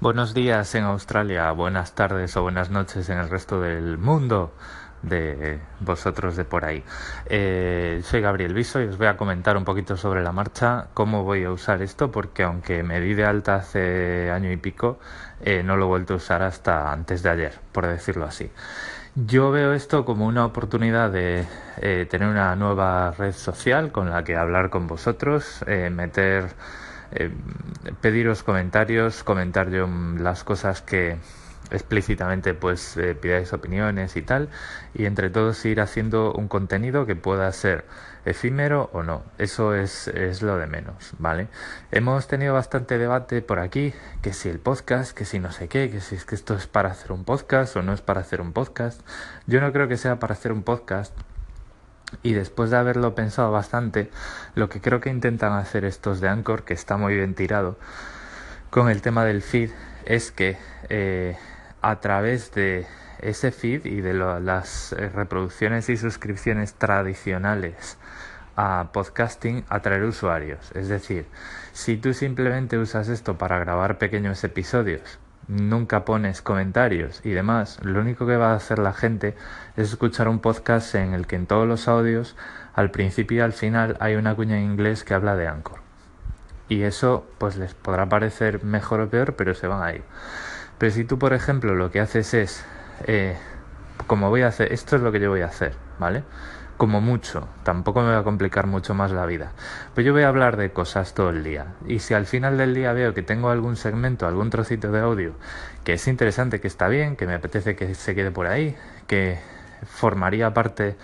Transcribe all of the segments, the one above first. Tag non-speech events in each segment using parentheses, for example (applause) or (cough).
Buenos días en Australia, buenas tardes o buenas noches en el resto del mundo de vosotros de por ahí. Eh, soy Gabriel Viso y os voy a comentar un poquito sobre la marcha cómo voy a usar esto porque aunque me di de alta hace año y pico, eh, no lo he vuelto a usar hasta antes de ayer, por decirlo así. Yo veo esto como una oportunidad de eh, tener una nueva red social con la que hablar con vosotros, meter eh, pediros comentarios, comentar yo las cosas que explícitamente pues eh, pidáis opiniones y tal y entre todos ir haciendo un contenido que pueda ser efímero o no. Eso es, es lo de menos vale hemos tenido bastante debate por aquí que si el podcast que si no sé qué que si es que esto es para hacer un podcast o no es para hacer un podcast. Yo no creo que sea para hacer un podcast y después de haberlo pensado bastante, lo que creo que intentan hacer estos de Anchor, que está muy bien tirado, con el tema del feed, es que eh, a través de ese feed y de las eh, reproducciones y suscripciones tradicionales a podcasting atraer usuarios. Es decir, si tú simplemente usas esto para grabar pequeños episodios nunca pones comentarios y demás, lo único que va a hacer la gente es escuchar un podcast en el que en todos los audios, al principio y al final, hay una cuña en inglés que habla de Anchor. Y eso pues les podrá parecer mejor o peor, pero se van a ir. Pero si tú, por ejemplo, lo que haces es, eh, como voy a hacer, esto es lo que yo voy a hacer, ¿vale? Como mucho, tampoco me va a complicar mucho más la vida. Pero yo voy a hablar de cosas todo el día. Y si al final del día veo que tengo algún segmento, algún trocito de audio que es interesante, que está bien, que me apetece que se quede por ahí, que formaría parte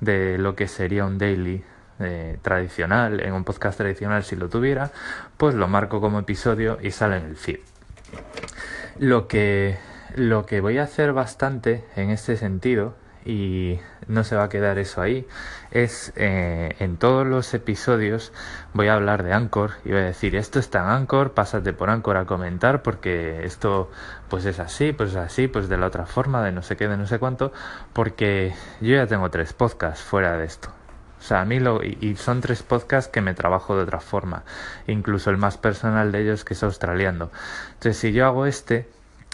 de lo que sería un daily eh, tradicional, en un podcast tradicional si lo tuviera, pues lo marco como episodio y sale en el feed. Lo que, lo que voy a hacer bastante en este sentido y no se va a quedar eso ahí. Es eh, en todos los episodios voy a hablar de Anchor y voy a decir esto está en Anchor, pásate por Anchor a comentar porque esto pues es así, pues es así, pues de la otra forma, de no sé qué, de no sé cuánto, porque yo ya tengo tres podcasts fuera de esto. O sea, a mí lo, y son tres podcasts que me trabajo de otra forma, incluso el más personal de ellos que es australiano. Entonces, si yo hago este,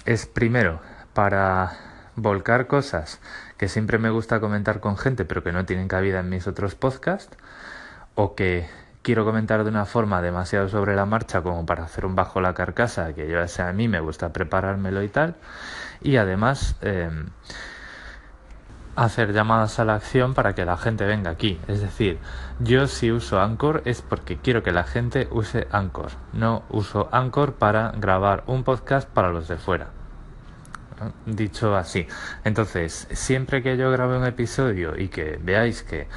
es primero para volcar cosas que siempre me gusta comentar con gente, pero que no tienen cabida en mis otros podcasts, o que quiero comentar de una forma demasiado sobre la marcha como para hacer un bajo la carcasa, que yo sea a mí me gusta preparármelo y tal, y además em, hacer llamadas a la acción para que la gente venga aquí. Es decir, yo si uso Anchor es porque quiero que la gente use Anchor, no uso Anchor para grabar un podcast para los de fuera dicho así. Entonces, siempre que yo grabe un episodio y que veáis que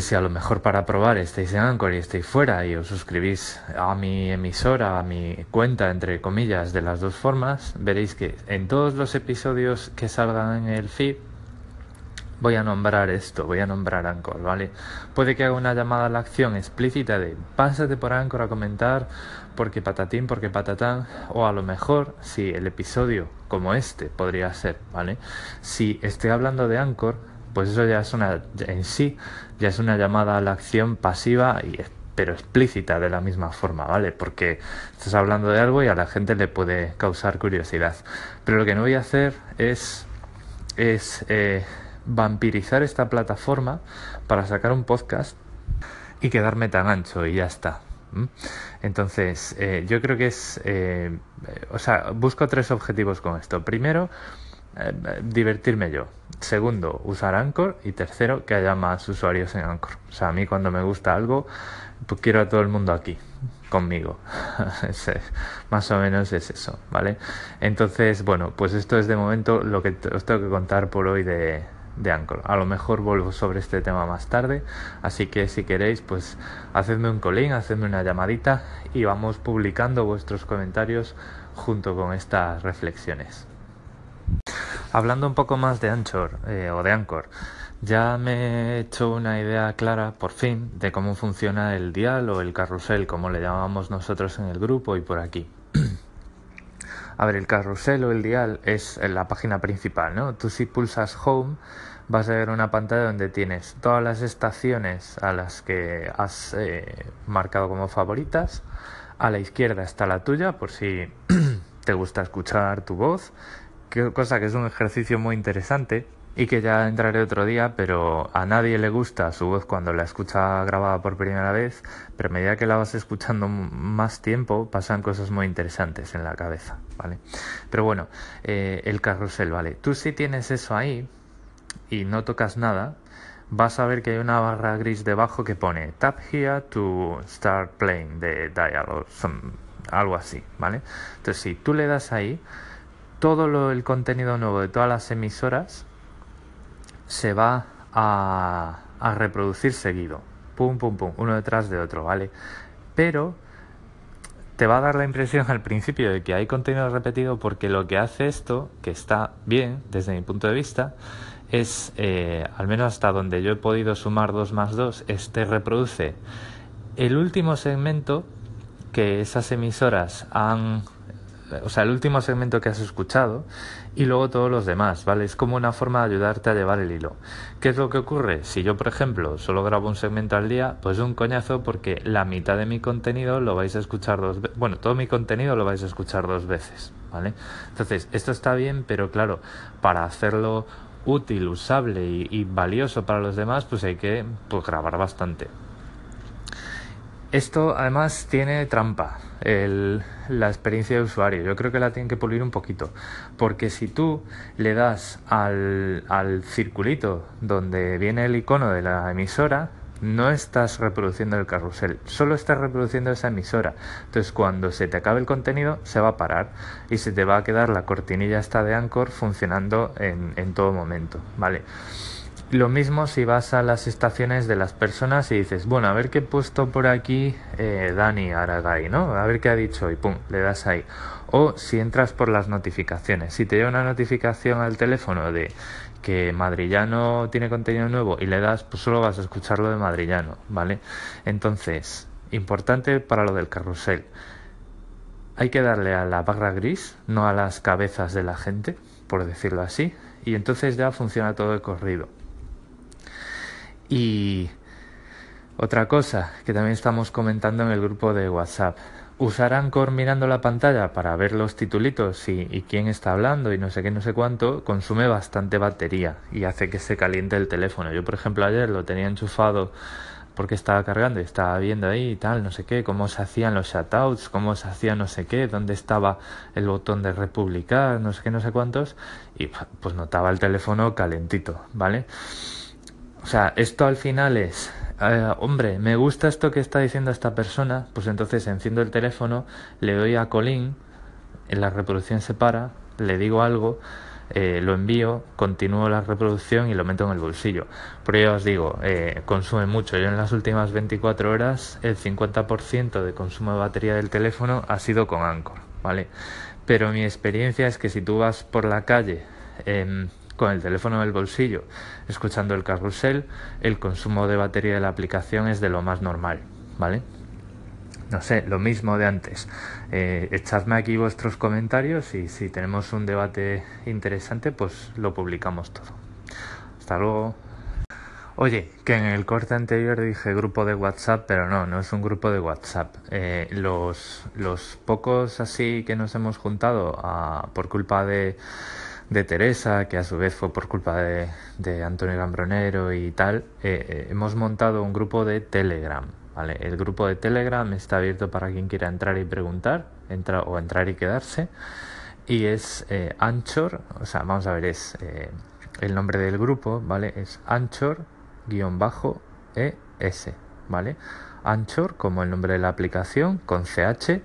si a lo mejor para probar estáis en Anchor y estáis fuera y os suscribís a mi emisora, a mi cuenta, entre comillas, de las dos formas, veréis que en todos los episodios que salgan en el feed voy a nombrar esto, voy a nombrar Anchor, ¿vale? Puede que haga una llamada a la acción explícita de pásate por Anchor a comentar porque patatín, porque patatán, o a lo mejor si el episodio como este podría ser, ¿vale? Si estoy hablando de Anchor, pues eso ya es una, en sí, ya es una llamada a la acción pasiva y pero explícita de la misma forma, ¿vale? Porque estás hablando de algo y a la gente le puede causar curiosidad. Pero lo que no voy a hacer es, es eh, vampirizar esta plataforma para sacar un podcast y quedarme tan ancho y ya está. Entonces, eh, yo creo que es, eh, o sea, busco tres objetivos con esto. Primero, eh, divertirme yo. Segundo, usar Anchor. Y tercero, que haya más usuarios en Anchor. O sea, a mí cuando me gusta algo, pues quiero a todo el mundo aquí conmigo. (laughs) más o menos es eso, ¿vale? Entonces, bueno, pues esto es de momento lo que os tengo que contar por hoy de, de Anchor. A lo mejor vuelvo sobre este tema más tarde, así que si queréis, pues hacedme un colín, hacedme una llamadita y vamos publicando vuestros comentarios junto con estas reflexiones. Hablando un poco más de Anchor eh, o de Anchor, ya me he hecho una idea clara, por fin, de cómo funciona el dial o el carrusel, como le llamamos nosotros en el grupo y por aquí. (clears throat) A ver, el carrusel o el dial es la página principal, ¿no? Tú si pulsas Home vas a ver una pantalla donde tienes todas las estaciones a las que has eh, marcado como favoritas. A la izquierda está la tuya, por si (clears throat) te gusta escuchar tu voz, cosa que es un ejercicio muy interesante y que ya entraré otro día, pero a nadie le gusta su voz cuando la escucha grabada por primera vez, pero a medida que la vas escuchando más tiempo pasan cosas muy interesantes en la cabeza, ¿vale? Pero bueno, eh, el carrusel, ¿vale? Tú si tienes eso ahí y no tocas nada, vas a ver que hay una barra gris debajo que pone Tap here to start playing the dial o algo así, ¿vale? Entonces si tú le das ahí, todo lo, el contenido nuevo de todas las emisoras se va a, reproducir seguido. Pum, pum, pum, uno detrás de otro, ¿vale? Pero te va a dar la impresión al principio de que hay contenido repetido porque lo que hace esto, que está bien desde mi punto de vista, es, eh, al menos hasta donde yo he podido sumar 2 más 2, este reproduce el último segmento que esas emisoras han o sea, el último segmento que has escuchado y luego todos los demás, ¿vale? Es como una forma de ayudarte a llevar el hilo. ¿Qué es lo que ocurre? Si yo, por ejemplo, solo grabo un segmento al día, pues un coñazo porque la mitad de mi contenido lo vais a escuchar dos veces, bueno, todo mi contenido lo vais a escuchar dos veces, ¿vale? Entonces, esto está bien, pero claro, para hacerlo útil, usable y, y valioso para los demás, pues hay que pues, grabar bastante. Esto además tiene trampa, la experiencia de usuario. Yo creo que la tienen que pulir un poquito. Porque si tú le das al, al circulito donde viene el icono de la emisora, no estás reproduciendo el carrusel, solo estás reproduciendo esa emisora. Entonces, cuando se te acabe el contenido, se va a parar y se te va a quedar la cortinilla esta de Anchor funcionando en, en todo momento, ¿vale? Lo mismo si vas a las estaciones de las personas y dices, bueno, a ver qué he puesto por aquí eh, Dani Aragay, ¿no? A ver qué ha dicho y pum, le das ahí. O si entras por las notificaciones, si te llega una notificación al teléfono de que Madrillano tiene contenido nuevo y le das, pues solo vas a escucharlo de Madrillano, ¿vale? Entonces, importante para lo del carrusel. Hay que darle a la barra gris, no a las cabezas de la gente, por decirlo así, y entonces ya funciona todo de corrido. Y otra cosa que también estamos comentando en el grupo de WhatsApp. Usar Anchor mirando la pantalla para ver los titulitos y, quién está hablando y no sé qué, no sé cuánto, consume bastante batería y hace que se caliente el teléfono. Yo, por ejemplo, ayer lo tenía enchufado porque estaba cargando y estaba viendo ahí y tal, no sé qué, cómo se hacían los shoutouts, cómo se hacía no sé qué, dónde estaba el botón de republicar, no sé qué, no sé cuántos, y pues notaba el teléfono calentito, ¿vale? O sea, esto al final es, eh, hombre, me gusta esto que está diciendo esta persona, pues entonces enciendo el teléfono, le doy a Colin, la reproducción se para, le digo algo, eh, lo envío, continúo la reproducción y lo meto en el bolsillo. Pero ya os digo, eh, consume mucho. Yo en las últimas 24 horas el 50% de consumo de batería del teléfono ha sido con Anchor, ¿vale? Pero mi experiencia es que si tú vas por la calle em, con el teléfono en el bolsillo, escuchando el carrusel, el consumo de batería de la aplicación es de lo más normal, ¿vale? No sé, lo mismo de antes. Eh, echadme aquí vuestros comentarios y si tenemos un debate interesante, pues lo publicamos todo. Hasta luego. Oye, que en el corte anterior dije grupo de WhatsApp, pero no, no es un grupo de WhatsApp. Eh, los, los pocos así que nos hemos juntado a, por culpa de de Teresa, que a su vez fue por culpa de, de Antonio Gambronero y tal, eh, eh, hemos montado un grupo de Telegram. ¿vale? El grupo de Telegram está abierto para quien quiera entrar y preguntar, entra, o entrar y quedarse. Y es eh, Anchor, o sea, vamos a ver, es el nombre del grupo, ¿vale? Es Anchor-ES, ¿vale? Anchor como el nombre de la aplicación, con CH,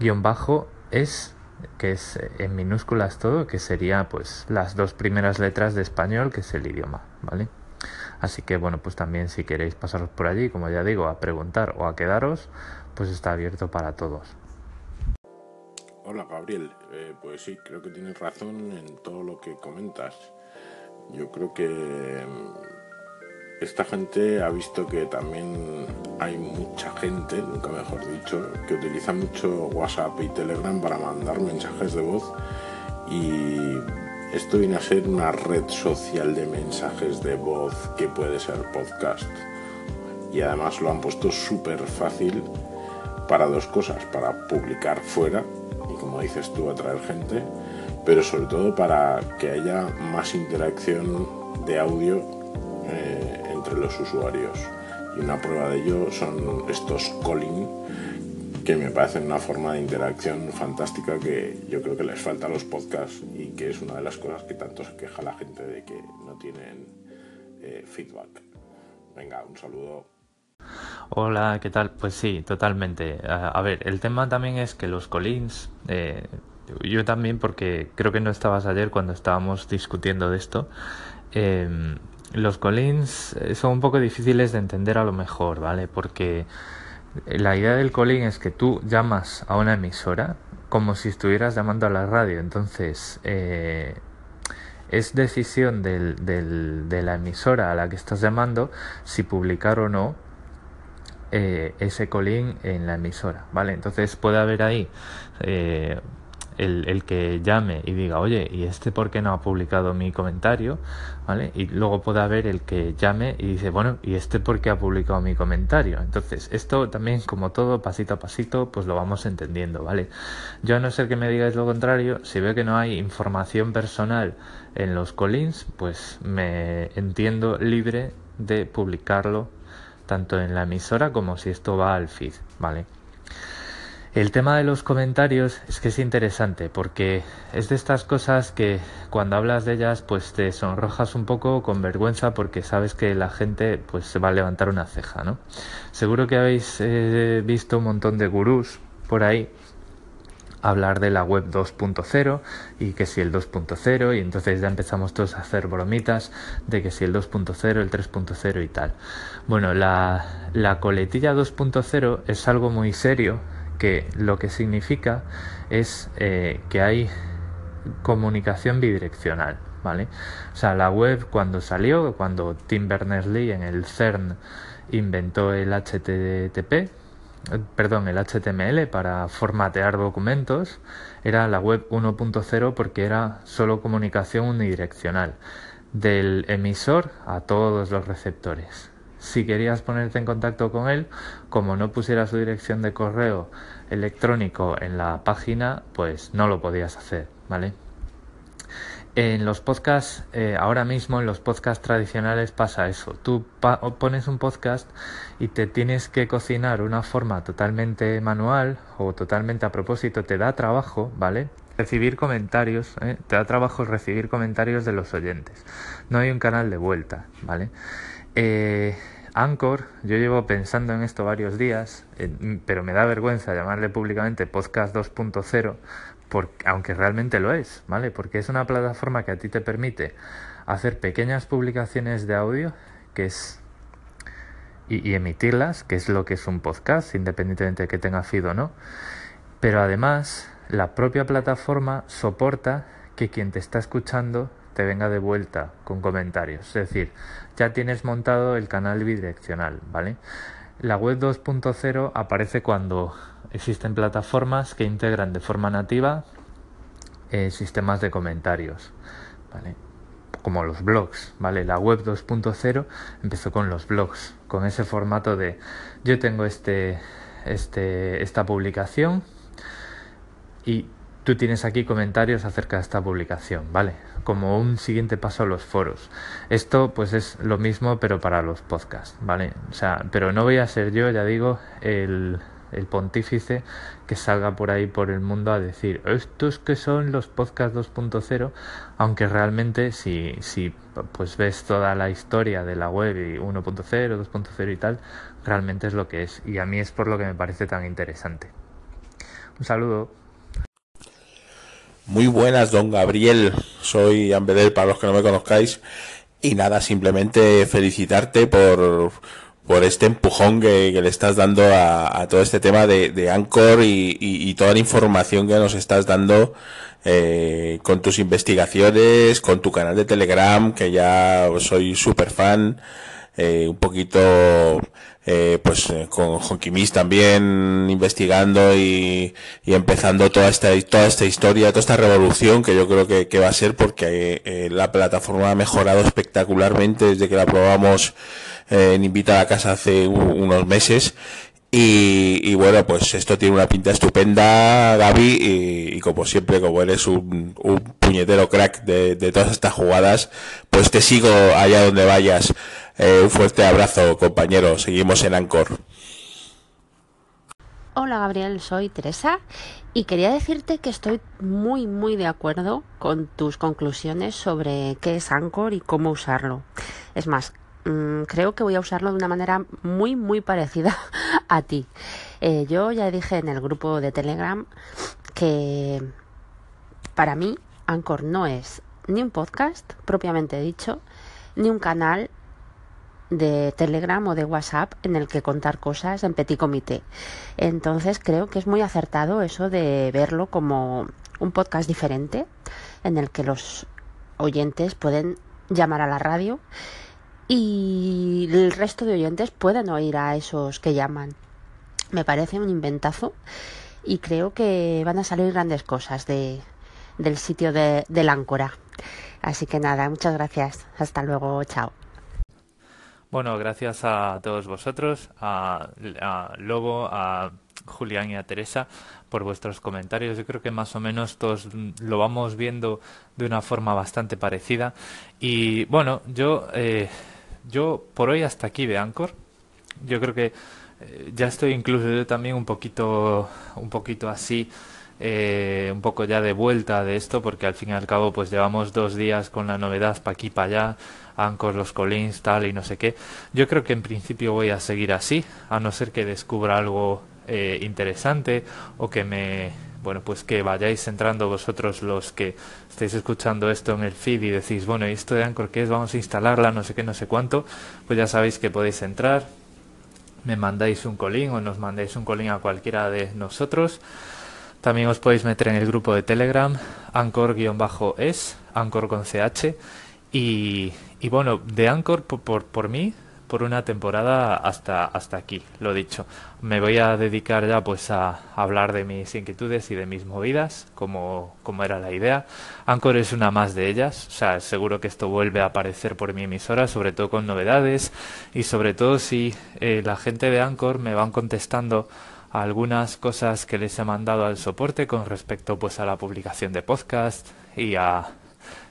guion bajo es que es eh, en minúsculas todo, que sería pues las dos primeras letras de español, que es el idioma, ¿vale? Así que bueno, pues también si queréis pasaros por allí, como ya digo, a preguntar o a quedaros, pues está abierto para todos. Hola Gabriel, eh, pues sí, creo que tienes razón en todo lo que comentas. Yo creo que esta gente ha visto que también hay mucha gente, nunca mejor dicho, que utiliza mucho WhatsApp y Telegram para mandar mensajes de voz y esto viene a ser una red social de mensajes de voz que puede ser podcast. Y además lo han puesto súper fácil para dos cosas, para publicar fuera y como dices tú, atraer gente, pero sobre todo para que haya más interacción de audio eh, los usuarios. Y una prueba de ello son estos calling que me parecen una forma de interacción fantástica que yo creo que les falta a los podcasts y que es una de las cosas que tanto se queja la gente de que no tienen eh, feedback. Venga, un saludo. Hola, ¿qué tal? Pues sí, totalmente. A, ver, el tema también es que los collins, eh, yo también porque creo que no estabas ayer cuando estábamos discutiendo de esto, em, los collins eh, son un poco difíciles de entender a lo mejor, ¿vale? Porque la idea del calling es que tú llamas a una emisora como si estuvieras llamando a la radio. Entonces, eh, es decisión de la emisora a la que estás llamando si publicar o no eh, ese calling en la emisora, ¿vale? Entonces puede haber ahí eh, el, que llame y diga, oye, ¿y este por qué no ha publicado mi comentario? ¿Vale? Y luego puede haber el que llame y dice, bueno, ¿y este por qué ha publicado mi comentario? Entonces, esto también, como todo, pasito a pasito, pues lo vamos entendiendo, ¿vale? Yo a no ser que me digáis lo contrario, si veo que no hay información personal en los collins, pues me entiendo libre de publicarlo tanto en la emisora como si esto va al feed, ¿vale? El tema de los comentarios es que es interesante porque es de estas cosas que cuando hablas de ellas pues te sonrojas un poco con vergüenza porque sabes que la gente pues se va a levantar una ceja, ¿no? Seguro que habéis eh, visto un montón de gurús por ahí hablar de la web 2.0 y que si el 2.0 y entonces ya empezamos todos a hacer bromitas de que si el 2.0, el 3.0 y tal. Bueno, la, la coletilla 2.0 es algo muy serio que lo que significa es eh, que hay comunicación bidireccional, ¿vale? O sea, la web cuando salió, cuando Tim Berners-Lee en el CERN inventó el HTTP, eh, perdón, el HTML para formatear documentos, era la web 1.0 porque era solo comunicación unidireccional del emisor a todos los receptores si querías ponerte en contacto con él, como no pusiera su dirección de correo electrónico en la página, pues no lo podías hacer, ¿vale? En los podcasts, eh, ahora mismo en los podcasts tradicionales pasa eso. Tú pones un podcast y te tienes que cocinar una forma totalmente manual o totalmente a propósito, te da trabajo, ¿vale? Recibir comentarios, ¿eh? te da trabajo recibir comentarios de los oyentes. No hay un canal de vuelta, ¿vale? Eh, Anchor, yo llevo pensando en esto varios días, pero me da vergüenza llamarle públicamente Podcast 2.0, aunque realmente lo es, ¿vale? Porque es una plataforma que a ti te permite hacer pequeñas publicaciones de audio, que es y, emitirlas, que es lo que es un podcast, independientemente de que tenga feed o no. Pero además, la propia plataforma soporta que quien te está escuchando te venga de vuelta con comentarios. Es decir, ya tienes montado el canal bidireccional, ¿vale? La web 2.0 aparece cuando existen plataformas que integran de forma nativa eh, sistemas de comentarios, ¿vale? Como los blogs, ¿vale? La web 2.0 empezó con los blogs, con ese formato de yo tengo este, este, esta publicación y tú tienes aquí comentarios acerca de esta publicación, ¿vale? Como un siguiente paso a los foros. Esto pues es lo mismo pero para los podcasts, ¿vale? O sea, pero no voy a ser yo, ya digo, el, el pontífice que salga por ahí por el mundo a decir estos que son los podcasts 2.0 aunque realmente si, si pues ves toda la historia de la web y 1.0 2.0 y tal realmente es lo que es y a mí es por lo que me parece tan interesante un saludo muy buenas, don Gabriel. Soy Ambedel para los que no me conozcáis. Y nada, simplemente felicitarte por, por este empujón que, le estás dando a, todo este tema de, de Anchor y, toda la información que nos estás dando eh, con tus investigaciones, con tu canal de Telegram, que ya soy súper fan, eh, un poquito eh, pues eh, con Jonquimis también investigando y, empezando toda esta toda esta historia, toda esta revolución que yo creo que, va a ser porque eh, la plataforma ha mejorado espectacularmente desde que la probamos en Invita a la Casa hace unos meses Y, bueno, pues esto tiene una pinta estupenda, Gaby, y, como siempre, como eres un, puñetero crack de, todas estas jugadas, pues te sigo allá donde vayas. Eh, un fuerte abrazo, compañero. Seguimos en Ancor. Hola Gabriel, soy Teresa y quería decirte que estoy muy muy de acuerdo con tus conclusiones sobre qué es Anchor y cómo usarlo. Es más, Mm, creo que voy a usarlo de una manera muy, muy parecida (laughs) a ti. Eh, yo ya dije en el grupo de Telegram que para mí Anchor no es ni un podcast propiamente dicho, ni un canal de Telegram o de WhatsApp en el que contar cosas en petit comité. Entonces creo que es muy acertado eso de verlo como un podcast diferente en el que los oyentes pueden llamar a la radio y el resto de oyentes pueden oír a esos que llaman. Me parece un inventazo y creo que van a salir grandes cosas de, del sitio de, del Áncora. Así que nada, muchas gracias. Hasta luego, chao. Bueno, gracias a todos vosotros, a, Lobo, a Julián y a Teresa por vuestros comentarios. Yo creo que más o menos todos lo vamos viendo de una forma bastante parecida. Y bueno, yo eh, yo por hoy hasta aquí de Anchor. Yo creo que eh, ya estoy incluso yo también un poquito, un poquito así, eh, un poco ya de vuelta de esto, porque al fin y al cabo pues llevamos dos días con la novedad para aquí para allá, Anchor, los Collins, tal y no sé qué. Yo creo que en principio voy a seguir así, a no ser que descubra algo eh, interesante o que me bueno, pues que vayáis entrando vosotros los que estáis escuchando esto en el feed y decís, bueno, ¿y esto de Anchor qué es? Vamos a instalarla, no sé qué, no sé cuánto, pues ya sabéis que podéis entrar, me mandáis un colín o nos mandáis un colín a cualquiera de nosotros. También os podéis meter en el grupo de Telegram, Anchor-es, Anchor con CH. Y, y bueno, de Anchor por, por, por mí, por una temporada hasta, hasta aquí, lo dicho. Me voy a dedicar ya pues a hablar de mis inquietudes y de mis movidas, como, como era la idea. Anchor es una más de ellas, o sea, seguro que esto vuelve a aparecer por mi emisora, sobre todo con novedades y sobre todo si eh, la gente de Anchor me van contestando algunas cosas que les he mandado al soporte con respecto pues a la publicación de podcast y a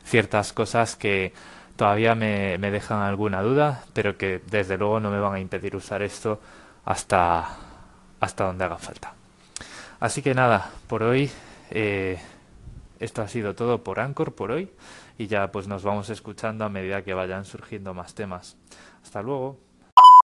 ciertas cosas que todavía me, me, dejan alguna duda, pero que desde luego no me van a impedir usar esto hasta, hasta donde haga falta. Así que nada, por hoy eh, esto ha sido todo por Anchor por hoy y ya pues nos vamos escuchando a medida que vayan surgiendo más temas. Hasta luego.